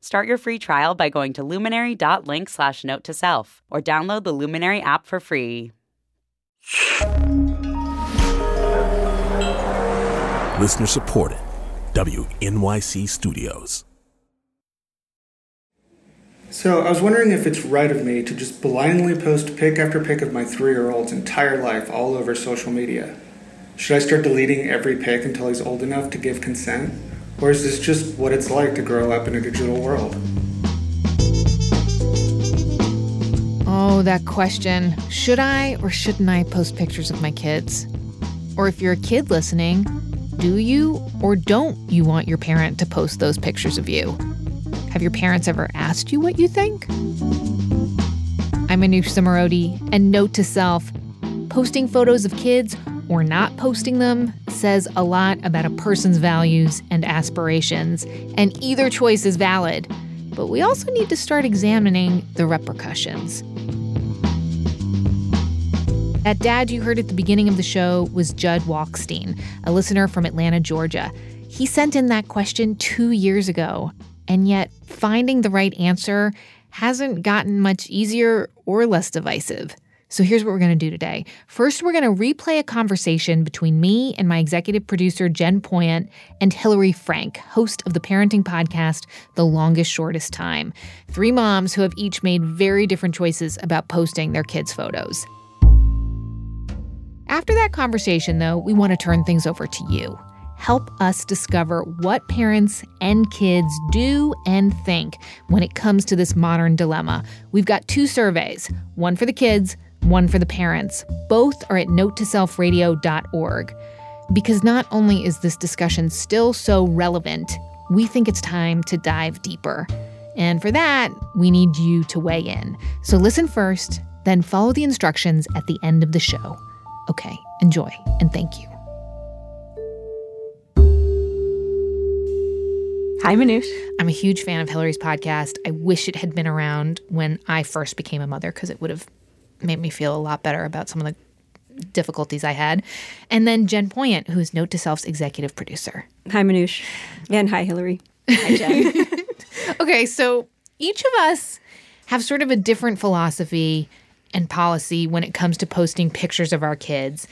Start your free trial by going to luminary.link slash note to self or download the Luminary app for free. Listener supported. WNYC Studios. So, I was wondering if it's right of me to just blindly post pic after pic of my three year old's entire life all over social media. Should I start deleting every pic until he's old enough to give consent? Or is this just what it's like to grow up in a digital world? Oh, that question. Should I or shouldn't I post pictures of my kids? Or if you're a kid listening, do you or don't you want your parent to post those pictures of you? Have your parents ever asked you what you think? I'm Manoush Zomorodi, and note to self posting photos of kids or not posting them says a lot about a person's values and aspirations, and either choice is valid. But we also need to start examining the repercussions. That dad you heard at the beginning of the show was Judd Walkstein, a listener from Atlanta, Georgia. He sent in that question two years ago, and yet finding the right answer hasn't gotten much easier or less divisive. So here's what we're going to do today. First, we're going to replay a conversation between me and my executive producer, Jen Poyant, and Hillary Frank, host of the parenting podcast, The Longest Shortest Time. Three moms who have each made very different choices about posting their kids' photos. After that conversation, though, we want to turn things over to you. Help us discover what parents and kids do and think when it comes to this modern dilemma. We've got two surveys one for the kids, one for the parents. Both are at notetoselfradio.org. Because not only is this discussion still so relevant, we think it's time to dive deeper. And for that, we need you to weigh in. So listen first, then follow the instructions at the end of the show. Okay, enjoy and thank you. Hi, Manoush. I'm a huge fan of Hillary's podcast. I wish it had been around when I first became a mother because it would have made me feel a lot better about some of the difficulties I had. And then Jen Poyant, who is Note to Self's executive producer. Hi, Manoush. And hi, Hillary. Hi, Jen. okay, so each of us have sort of a different philosophy and policy when it comes to posting pictures of our kids.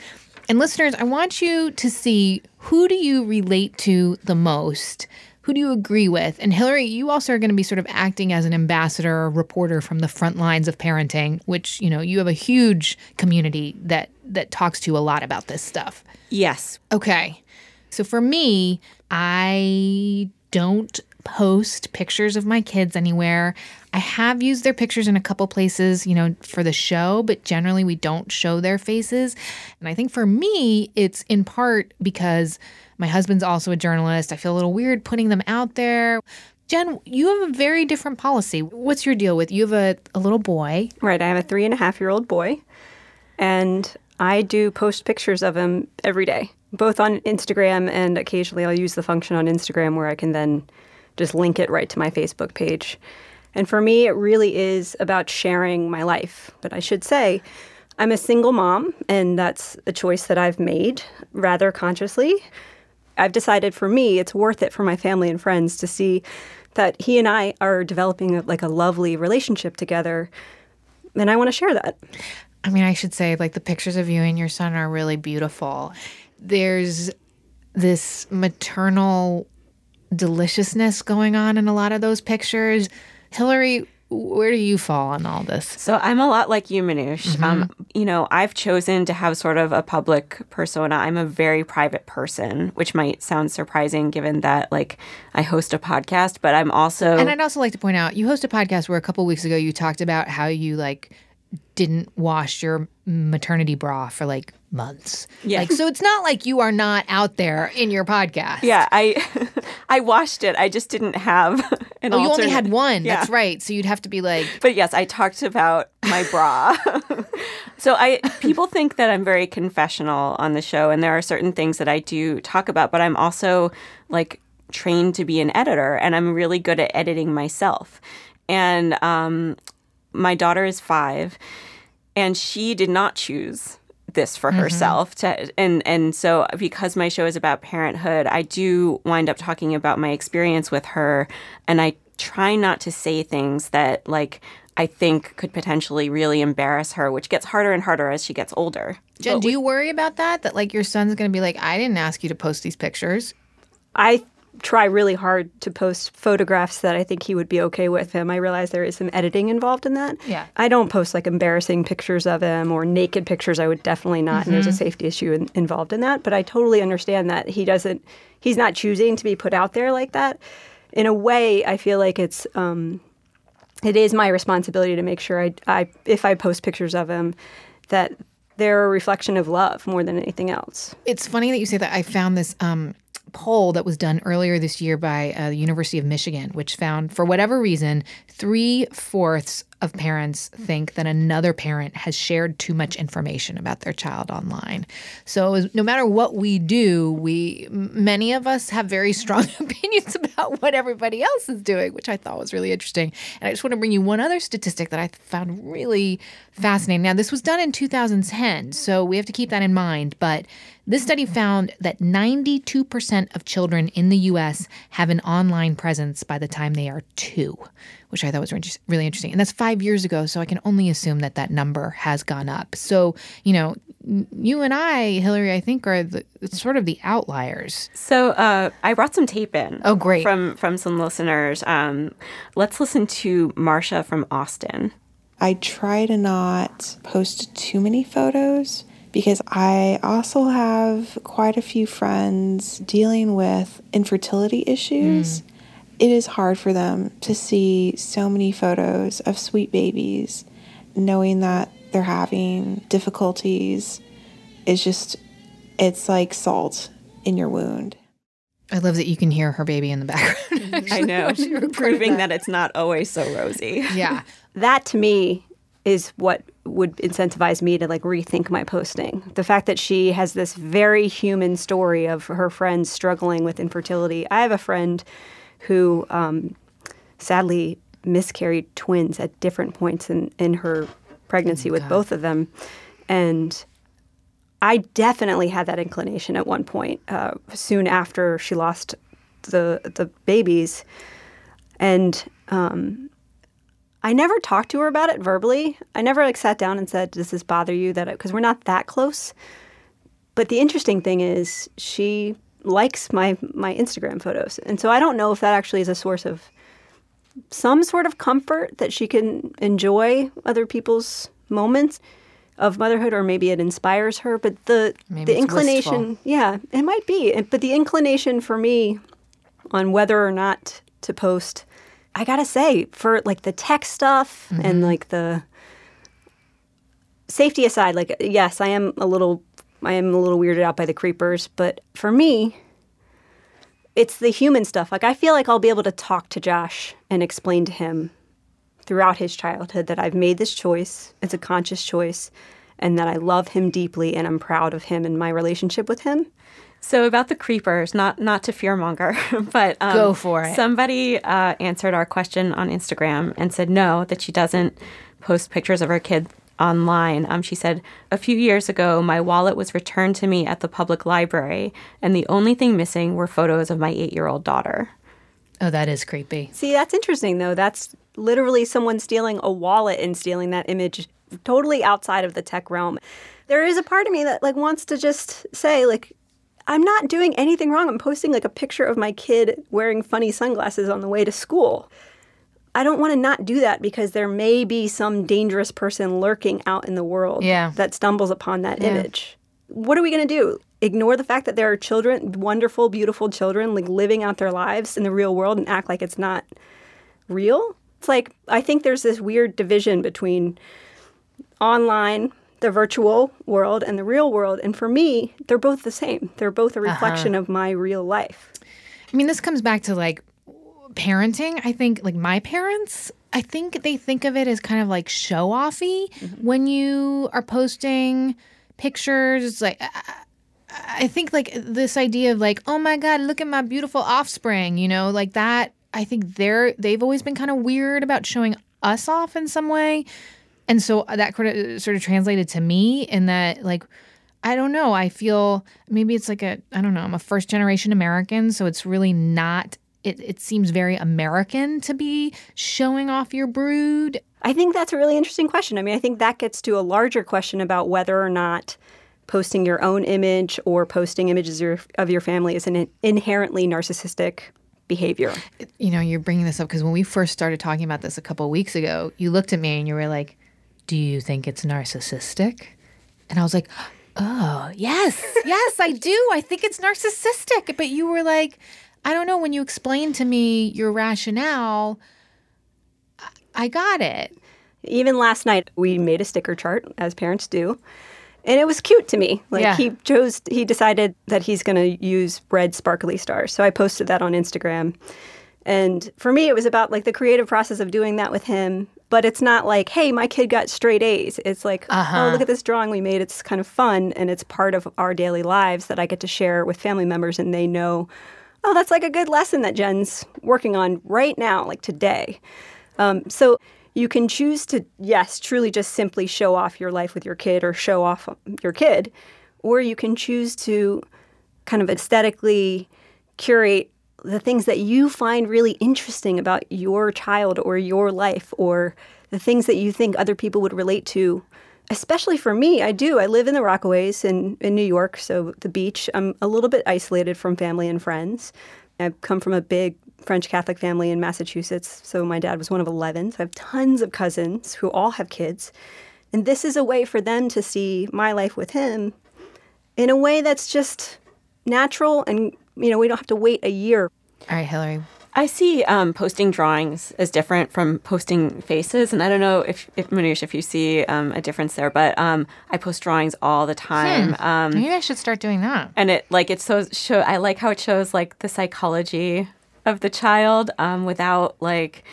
And listeners, I want you to see who do you relate to the most? Who do you agree with? And Hillary, you also are going to be sort of acting as an ambassador or reporter from the front lines of parenting, which, you know, you have a huge community that that talks to you a lot about this stuff. yes. Okay. So for me, I don't post pictures of my kids anywhere. I have used their pictures in a couple places, you know, for the show, but generally we don't show their faces. And I think for me, it's in part because my husband's also a journalist. I feel a little weird putting them out there. Jen, you have a very different policy. What's your deal with you have a, a little boy? Right. I have a three and a half year old boy, and I do post pictures of him every day, both on Instagram and occasionally I'll use the function on Instagram where I can then just link it right to my Facebook page. And for me, it really is about sharing my life. But I should say, I'm a single mom, and that's a choice that I've made rather consciously. I've decided for me, it's worth it for my family and friends to see that he and I are developing a, like a lovely relationship together, and I want to share that. I mean, I should say, like, the pictures of you and your son are really beautiful. There's this maternal deliciousness going on in a lot of those pictures. Hillary, where do you fall on all this? So I'm a lot like you, Manoush. Um, you know, I've chosen to have sort of a public persona. I'm a very private person, which might sound surprising given that like I host a podcast, but I'm also And I'd also like to point out, you host a podcast where a couple weeks ago you talked about how you like didn't wash your maternity bra for like months. Yeah. Like, so it's not like you are not out there in your podcast. Yeah, I I watched it. I just didn't have an Oh, you only had one. Yeah. That's right. So you'd have to be like, But yes, I talked about my bra. so I people think that I'm very confessional on the show and there are certain things that I do talk about, but I'm also like trained to be an editor and I'm really good at editing myself. And um my daughter is 5 and she did not choose this for mm-hmm. herself to and and so because my show is about parenthood i do wind up talking about my experience with her and i try not to say things that like i think could potentially really embarrass her which gets harder and harder as she gets older Jen, do you worry about that? That like your son's going to be like, I didn't ask you to post these pictures. I try really hard to post photographs that I think he would be okay with him. I realize there is some editing involved in that. Yeah. I don't post like embarrassing pictures of him or naked pictures. I would definitely not. And there's a safety issue in, involved in that. But I totally understand that he doesn't, he's not choosing to be put out there like that. In a way, I feel like it's, um, it is my responsibility to make sure I, I, if I post pictures of him, that they're a reflection of love more than anything else. It's funny that you say that. I found this um, poll that was done earlier this year by uh, the University of Michigan, which found, for whatever reason, three fourths of parents think that another parent has shared too much information about their child online. So, no matter what we do, we many of us have very strong opinions about what everybody else is doing, which I thought was really interesting. And I just want to bring you one other statistic that I found really fascinating. Now, this was done in 2010, so we have to keep that in mind. But this study found that 92% of children in the US have an online presence by the time they are two, which I thought was really- really interesting. And that's five years ago, so I can only assume that that number has gone up. So, you know, you and I, Hillary, I think are the, sort of the outliers. so uh, i brought some tape in Oh, great. from from some listeners um, let's listen to marsha from austin I try to not post too many photos because I also have quite a few friends dealing with infertility issues. Mm. It is hard for them to see so many photos of sweet babies, knowing that they're having difficulties is just, it's like salt in your wound. I love that you can hear her baby in the background. i know She's proving that it's not always so rosy yeah. that to me is what would incentivize me to like rethink my posting. The fact that she has this very human story of her friends struggling with infertility. I have a friend who um, sadly miscarried twins at different points in, in her pregnancy with both of them. And I definitely had that inclination at one point, uh, soon after she lost the the babies, and um, I never talked to her about it verbally. I never like sat down and said, "Does this bother you?" That because we're not that close. But the interesting thing is, she likes my my Instagram photos, and so I don't know if that actually is a source of some sort of comfort that she can enjoy other people's moments of motherhood, or maybe it inspires her. But the Maybe the inclination, wistful. yeah, it might be. But the inclination for me on whether or not to post, I gotta say, for like the tech stuff and mm-hmm. like the safety aside, like yes, I am a little, I am a little weirded out by the creepers, but for me, it's the human stuff. Like I feel like I'll be able to talk to Josh and explain to him throughout his childhood that I've made this choice. It's a conscious choice, and that I love him deeply and I'm proud of him and my relationship with him. So about the creepers, not not to fearmonger, but um, Go for it. Somebody uh, answered our question on Instagram and said no, that she doesn't post pictures of her kid online. Um, she said a few years ago, my wallet was returned to me at the public library, and the only thing missing were photos of my eight-year-old daughter. Oh, that is creepy. See, that's interesting though. That's literally someone stealing a wallet and stealing that image totally outside of the tech realm. There is a part of me that like wants to just say like I'm not doing anything wrong. I'm posting like a picture of my kid wearing funny sunglasses on the way to school. I don't want to not do that because there may be some dangerous person lurking out in the world Yeah. that stumbles upon that image. What are we going to do? Ignore the fact that there are children, wonderful, beautiful children, like living out their lives in the real world and act like it's not real? It's like, I think there's this weird division between online the virtual world and the real world. And for me, they're both the same. They're both a uh-huh. reflection of my real life. I mean, this comes back to like parenting. I think like my parents, I think they think of it as kind of like show offy mm-hmm. when you are posting pictures. Like, I- I think like this idea of like, oh my God, look at my beautiful offspring, you know, like that. I think they're, they've always been kind of weird about showing us off in some way. And so uh, that sort of, sort of translated to me in that, like, I don't know. I feel maybe it's like a, I don't know, I'm a first generation American. So it's really not, it, it seems very American to be showing off your brood. I think that's a really interesting question. I mean, I think that gets to a larger question about whether or not posting your own image or posting images of your, of your family is an inherently narcissistic behavior. You know, you're bringing this up because when we first started talking about this a couple of weeks ago, you looked at me and you were like, Do you think it's narcissistic? And I was like, Oh, yes, yes, I do. I think it's narcissistic. But you were like, I don't know. When you explained to me your rationale, I- got it. Even last night, we made a sticker chart, as parents do. And it was cute to me. Like Yeah. he chose, he decided that he's going to use red sparkly stars. So I posted that on Instagram. And for me, it was about like the creative process of doing that with him. But it's not like, hey, my kid got straight A's. It's like, oh, look at this drawing we made. It's kind of fun. And it's part of our daily lives that I get to share with family members. And they know, oh, that's like a good lesson that Jen's working on right now, like today. Um, so you can choose to, yes, truly just simply show off your life with your kid or show off your kid, or you can choose to kind of aesthetically curate the things that you find really interesting about your child or your life or the things that you think other people would relate to. Especially for me, I do. I live in the Rockaways in, in New York, so the beach. I'm a little bit isolated from family and friends. I've come from a big French Catholic family in Massachusetts, so my dad was one of 11. So I have tons of cousins who all have kids. And this is a way for them to see my life with him in a way that's just natural and you know we don't have to wait a year All right, Hillary. I see um, posting drawings as different from posting faces, and I don't know if, if Manoush, if you see um, a difference there, but um, I post drawings all the time. Um, Maybe I should start doing that. and it like it so show I like how it shows like the psychology of the child um, without like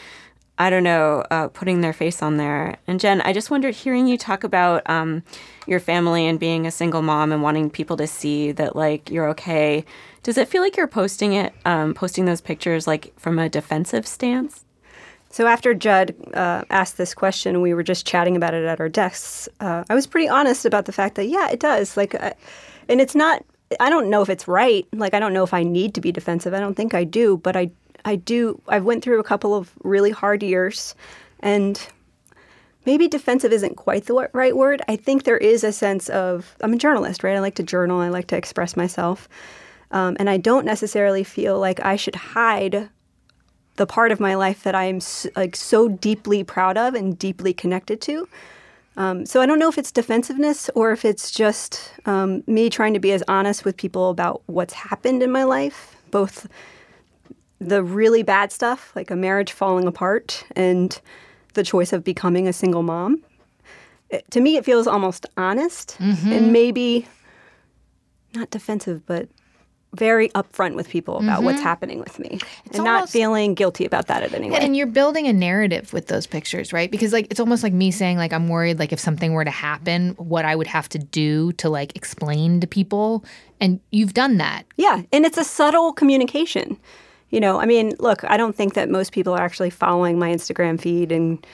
I don't know uh, putting their face on there. And Jen, I just wondered hearing you talk about um, your family and being a single mom and wanting people to see that like you're okay. Does it feel like you're posting it, um, posting those pictures like from a defensive stance? So after Judd uh, asked this question, we were just chatting about it at our desks. Uh, I was pretty honest about the fact that yeah, it does. Like, uh, and it's not. I don't know if it's right. Like, I don't know if I need to be defensive. I don't think I do, but I I do. I've went through a couple of really hard years, and maybe defensive isn't quite the right word. I think there is a sense of I'm a journalist, right? I like to journal. I like to express myself, um, and I don't necessarily feel like I should hide the part of my life that I am like so deeply proud of and deeply connected to. Um, so I don't know if it's defensiveness or if it's just um, me trying to be as honest with people about what's happened in my life, both the really bad stuff, like a marriage falling apart, and the choice of becoming a single mom. It- to me, it feels almost honest and maybe not defensive, but very upfront with people about what's mm-hmm. happening with me and not feeling guilty about that at any way. And you're building a narrative with those pictures, right? Because like it's almost like me saying like I'm worried like if something were to happen, what I would have to do to like explain to people. And you've done that. Yeah, and it's a subtle communication. You know, I mean, look, I don't think that most people are actually following my Instagram feed and,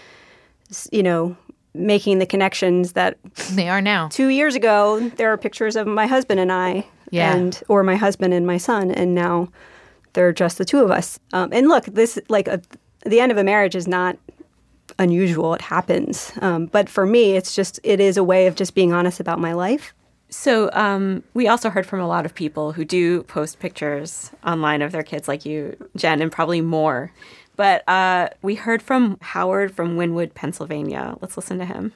you know, making the connections that They are now. two years ago there are pictures of my husband and I, Yeah. and or my husband and my son, and now they're just the two of us. Um, and look, this like a, the end of a marriage is not unusual; it happens. Um, but for me, it's just it is a way of just being honest about my life. So um, we also heard from a lot of people who do post pictures online of their kids, like you, Jen, and probably more. But uh, we heard from Howard from Wynnewood, Pennsylvania. Let's listen to him.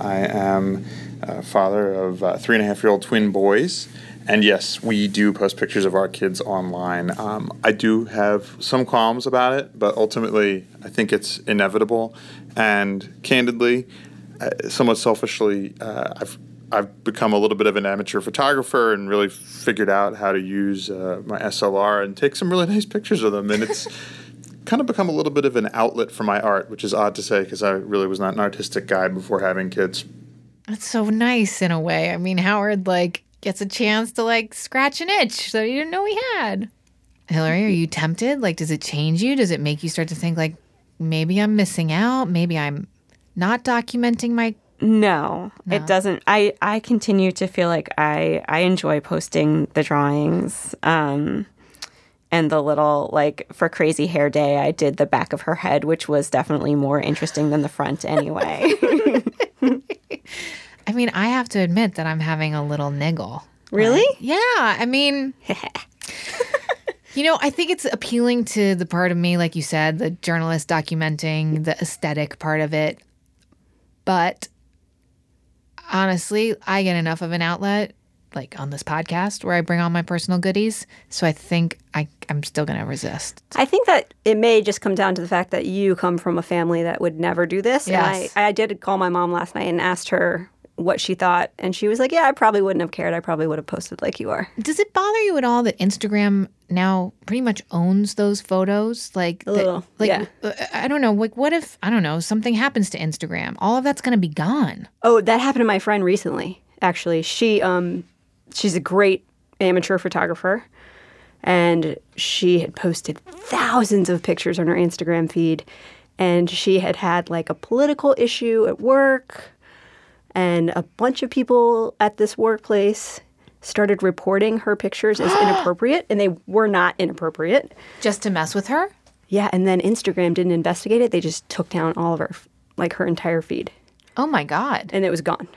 I am a father of uh, three and a half year old twin boys. And yes, we do post pictures of our kids online. Um, I do have some qualms about it, but ultimately, I think it's inevitable. And candidly, uh, somewhat selfishly, uh, I've I've become a little bit of an amateur photographer and really figured out how to use uh, my SLR and take some really nice pictures of them. And it's kind of become a little bit of an outlet for my art, which is odd to say because I really was not an artistic guy before having kids. That's so nice in a way. I mean, Howard like gets a chance to like scratch an itch that he didn't know he had. Hillary, are you tempted? Like, does it change you? Does it make you start to think like maybe I'm missing out? Maybe I'm not documenting my No, it doesn't. I I continue to feel like I I enjoy posting the drawings. Um and the little like for crazy hair day I did the back of her head which was definitely more interesting than the front anyway. I mean, I have to admit that I'm having a little niggle. really? Yeah, I mean, you know, I think it's appealing to the part of me, like you said, the journalist documenting the aesthetic part of it. But honestly, I get enough of an outlet, like on this podcast, where I bring all my personal goodies. So I think I, I'm still going to resist. I think that it may just come down to the fact that you come from a family that would never do this. Yes. And I, I did call my mom last night and asked her what she thought. And she was like, Yeah, I probably wouldn't have cared. I probably would have posted like you are. Does it bother you at all that Instagram now pretty much owns those photos? Like, that- little, like yeah. uh, I don't know. Like, what if I don't know something happens to Instagram? All of that's going to be gone. Oh, that happened to my friend recently. Actually, she um, she's a great amateur photographer, and she had posted thousands of pictures on her Instagram feed, and she had had like a political issue at work, and a bunch of people at this workplace started reporting her pictures as inappropriate, and they were not inappropriate. Just to mess with her? Yeah, and then Instagram didn't investigate it; they just took down all of her, like her entire feed, Oh my God. and it was gone.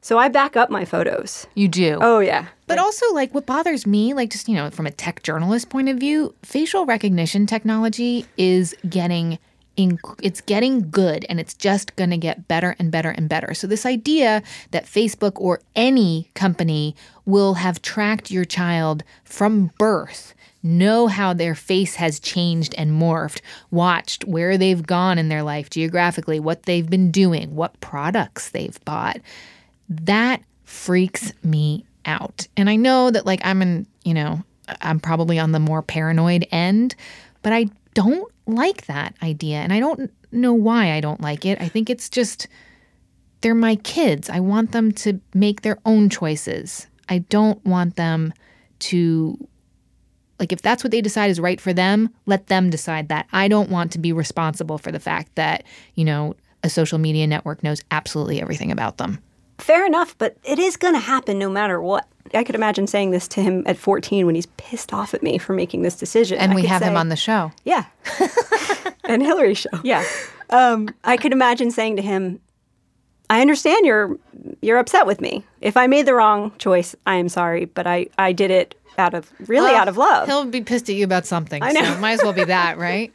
So I back up my photos. You do. Oh yeah. But also, like, what bothers me, like, just, you know, from a tech journalist point of view, facial recognition technology is getting. Inc- It's getting good and it's just going to get better and better and better. So, this idea that Facebook or any company will have tracked your child from birth, know how their face has changed and morphed, watched where they've gone in their life geographically, what they've been doing, what products they've bought, that freaks me out. And I know that like I'm in, you know, I'm probably on the more paranoid end, but I don't like that idea. And I don't know why I don't like it. I think it's just they're my kids. I want them to make their own choices. I don't want them to like if that's what they decide is right for them, let them decide that. I don't want to be responsible for the fact that, you know, a social media network knows absolutely everything about them. Fair enough, but it is going to happen no matter what. I could imagine saying this to him at 14 when he's pissed off at me for making this decision. And I we have him on the show. Yeah. and Hillary's show. Yeah. Um, I could imagine saying to him, I understand you're you're upset with me. If I made the wrong choice, I am sorry, but I, I did it out of really out of love. He'll be pissed at you about something. I know. So might as well be that, right?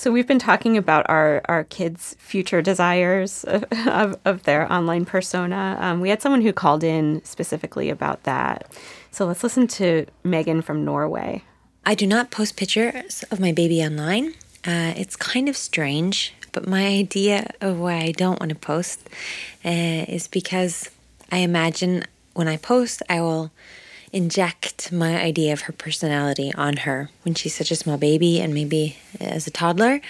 So we've been talking about our our kids' future desires of, of, their online persona. Um, we had someone who called in specifically about that. So let's listen to Megan from Norway. I do not post pictures of my baby online. Uh, it's kind of strange, but my idea of why I don't want to post uh, is because I imagine when I post, I will inject my idea of her personality on her when she's such a small baby and maybe as a toddler.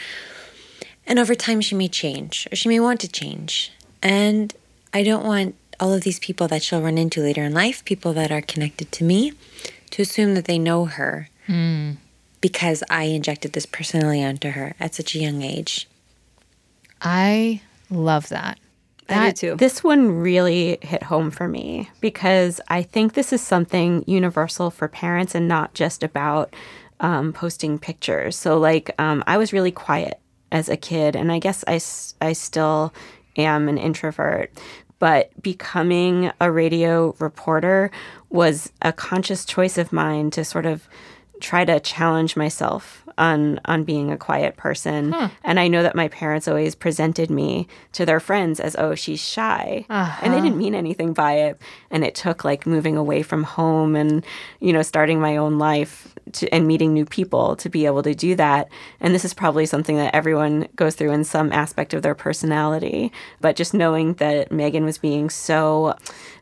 And over time, she may change or she may want to change. And I don't want all of these people that she'll run into later in life, people that are connected to me, to assume that they know her hmm. because I injected this personality onto her at such a young age. I love that. Too. This one really hit home for me because I think this is something universal for parents and not just about um, posting pictures. So, like, um, I was really quiet as a kid, and I guess I, I still am an introvert. But becoming a radio reporter was a conscious choice of mine to sort of try to challenge myself on on being a quiet person. And I know that my parents always presented me to their friends as, oh, she's shy. And they didn't mean anything by it. And it took like moving away from home and, you know, starting my own life to, and meeting new people to be able to do that. And this is probably something that everyone goes through in some aspect of their personality. But just knowing that Megan was being so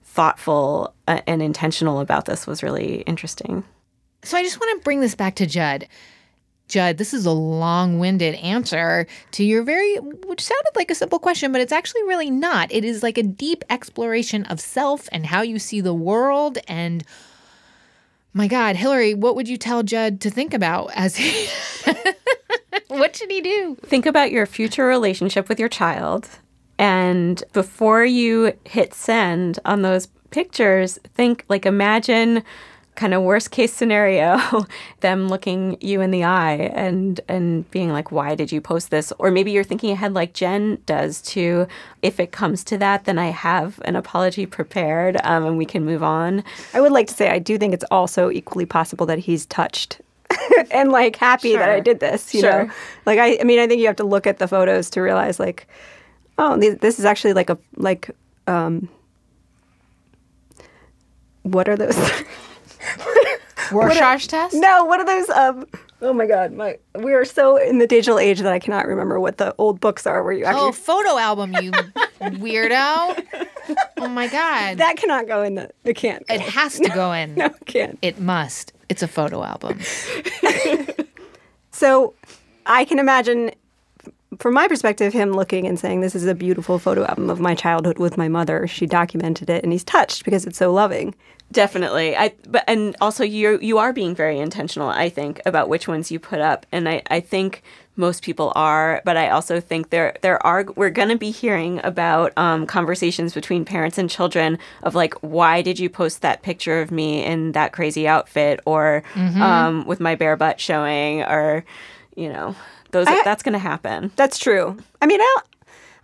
thoughtful uh, and intentional about this was really interesting. So I just want to bring this back to Judd. Judd, this is a long winded answer to your very, which sounded like a simple question, but it's actually really not. It is like a deep exploration of self and how you see the world. And my God, Hillary, what would you tell Judd to think about as he. what should he do? Think about your future relationship with your child. And before you hit send on those pictures, think like imagine kind of worst case scenario them looking you in the eye and and being like why did you post this or maybe you're thinking ahead like jen does to if it comes to that then i have an apology prepared um, and we can move on I would like to say I do think it's also equally possible that he's touched and like happy that I did this. You Sure. know, like I, I mean, I think you have to look at the photos to realize like, oh, this is actually like a like, um, what are those? Rorschach test? no, what are those? Um, oh my God, my we are so in the digital age that I cannot remember what the old books are where you actually Oh, photo album, you weirdo. Oh my God. that cannot go in the it can't. It has to go in. no, it can't. It must. It's a photo album. So I can imagine, from my perspective, him looking and saying, This is a beautiful photo album of my childhood with my mother. She documented it and he's touched because it's so loving. Definitely. I but and also you you are being very intentional, I think, about which ones you put up. And I, I think most people are, but I also think there there are we're gonna be hearing about um, conversations between parents and children of like why did you post that picture of me in that crazy outfit or um, with my bare butt showing or you know those I- that's gonna happen. That's true. I mean, I don't,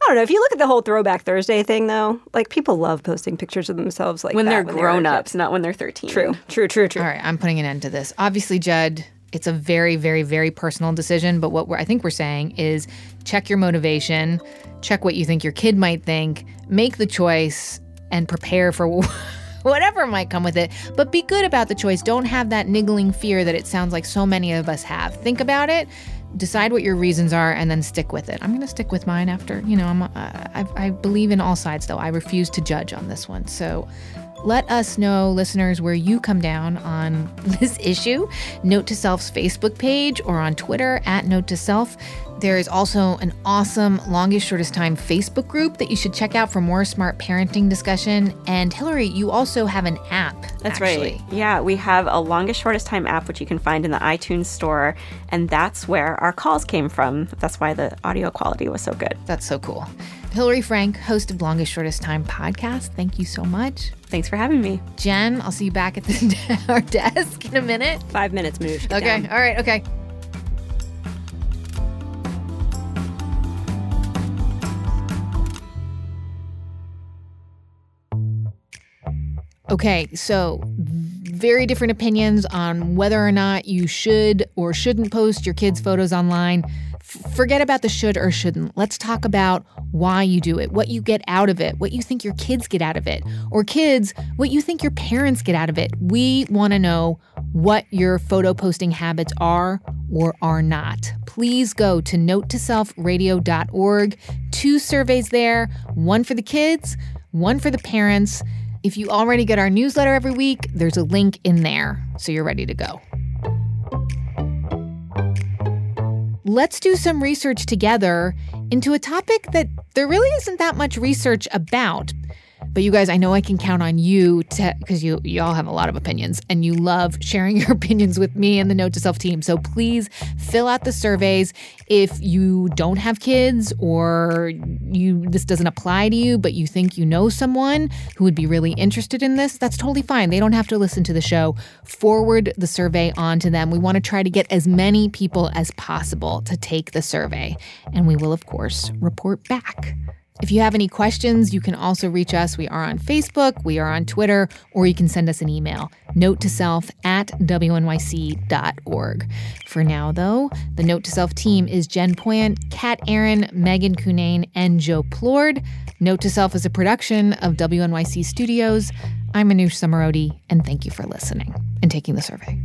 I don't know. If you look at the whole Throwback Thursday thing, though, like people love posting pictures of themselves like When that they're they were a grown kid. ups, not when they're thirteen. True, true, true, true. All right, I'm putting an end to this. Obviously, Judd, it's a very, very, very personal decision. But what we're, I think we're saying is check your motivation, check what you think your kid might think, make the choice, and prepare for whatever might come with it. But be good about the choice. Don't have that niggling fear that it sounds like so many of us have. Think about it. Decide what your reasons are and then stick with it. I'm going to stick with mine after, you know, I'm, uh, I, I believe in all sides though. I refuse to judge on this one. So let us know, listeners, where you come down on this issue. Note to Self's Facebook page or on Twitter at Note to Self. There is also an awesome Longest Shortest Time Facebook group that you should check out for more smart parenting discussion. And Hillary, you also have an app. That's actually. right. Yeah, we have a longest shortest time app which you can find in the iTunes store, and that's where our calls came from. That's why the audio quality was so good. That's so cool. Hillary Frank, host of Longest Shortest Time podcast. Thank you so much. Thanks for having me. Jen, I'll see you back at the, our desk in a minute. Five minutes, Manoush. Get Okay. down. All right. Okay. Okay, so very different opinions on whether or not you should or shouldn't post your kids' photos online. Forget about the should or shouldn't. Let's talk about why you do it, what you get out of it, what you think your kids get out of it, or kids, what you think your parents get out of it. We want to know what your photo posting habits are or are not. Please go to notetoselfradio.org. Two surveys there, one for the kids, one for the parents. If you already get our newsletter every week, there's a link in there so you're ready to go. Let's do some research together into a topic that there really isn't that much research about. But you guys, I know I can count on you to because you you all have a lot of opinions and you love sharing your opinions with me and the Note to Self team. So please fill out the surveys. If you don't have kids or you this doesn't apply to you, but you think you know someone who would be really interested in this, that's totally fine. They don't have to listen to the show. Forward the survey on to them. We want to try to get as many people as possible to take the survey, and we will of course report back. If you have any questions, you can also reach us. We are on Facebook, we are on Twitter, or you can send us an email, note to self at wnyc.org. For now, though, the Note to Self team is Jen Poyant, Kat Aaron, Megan Cunane, and Joe Plourde. Note to Self is a production of WNYC Studios. I'm Manoush Zomorodi, and thank you for listening and taking the survey.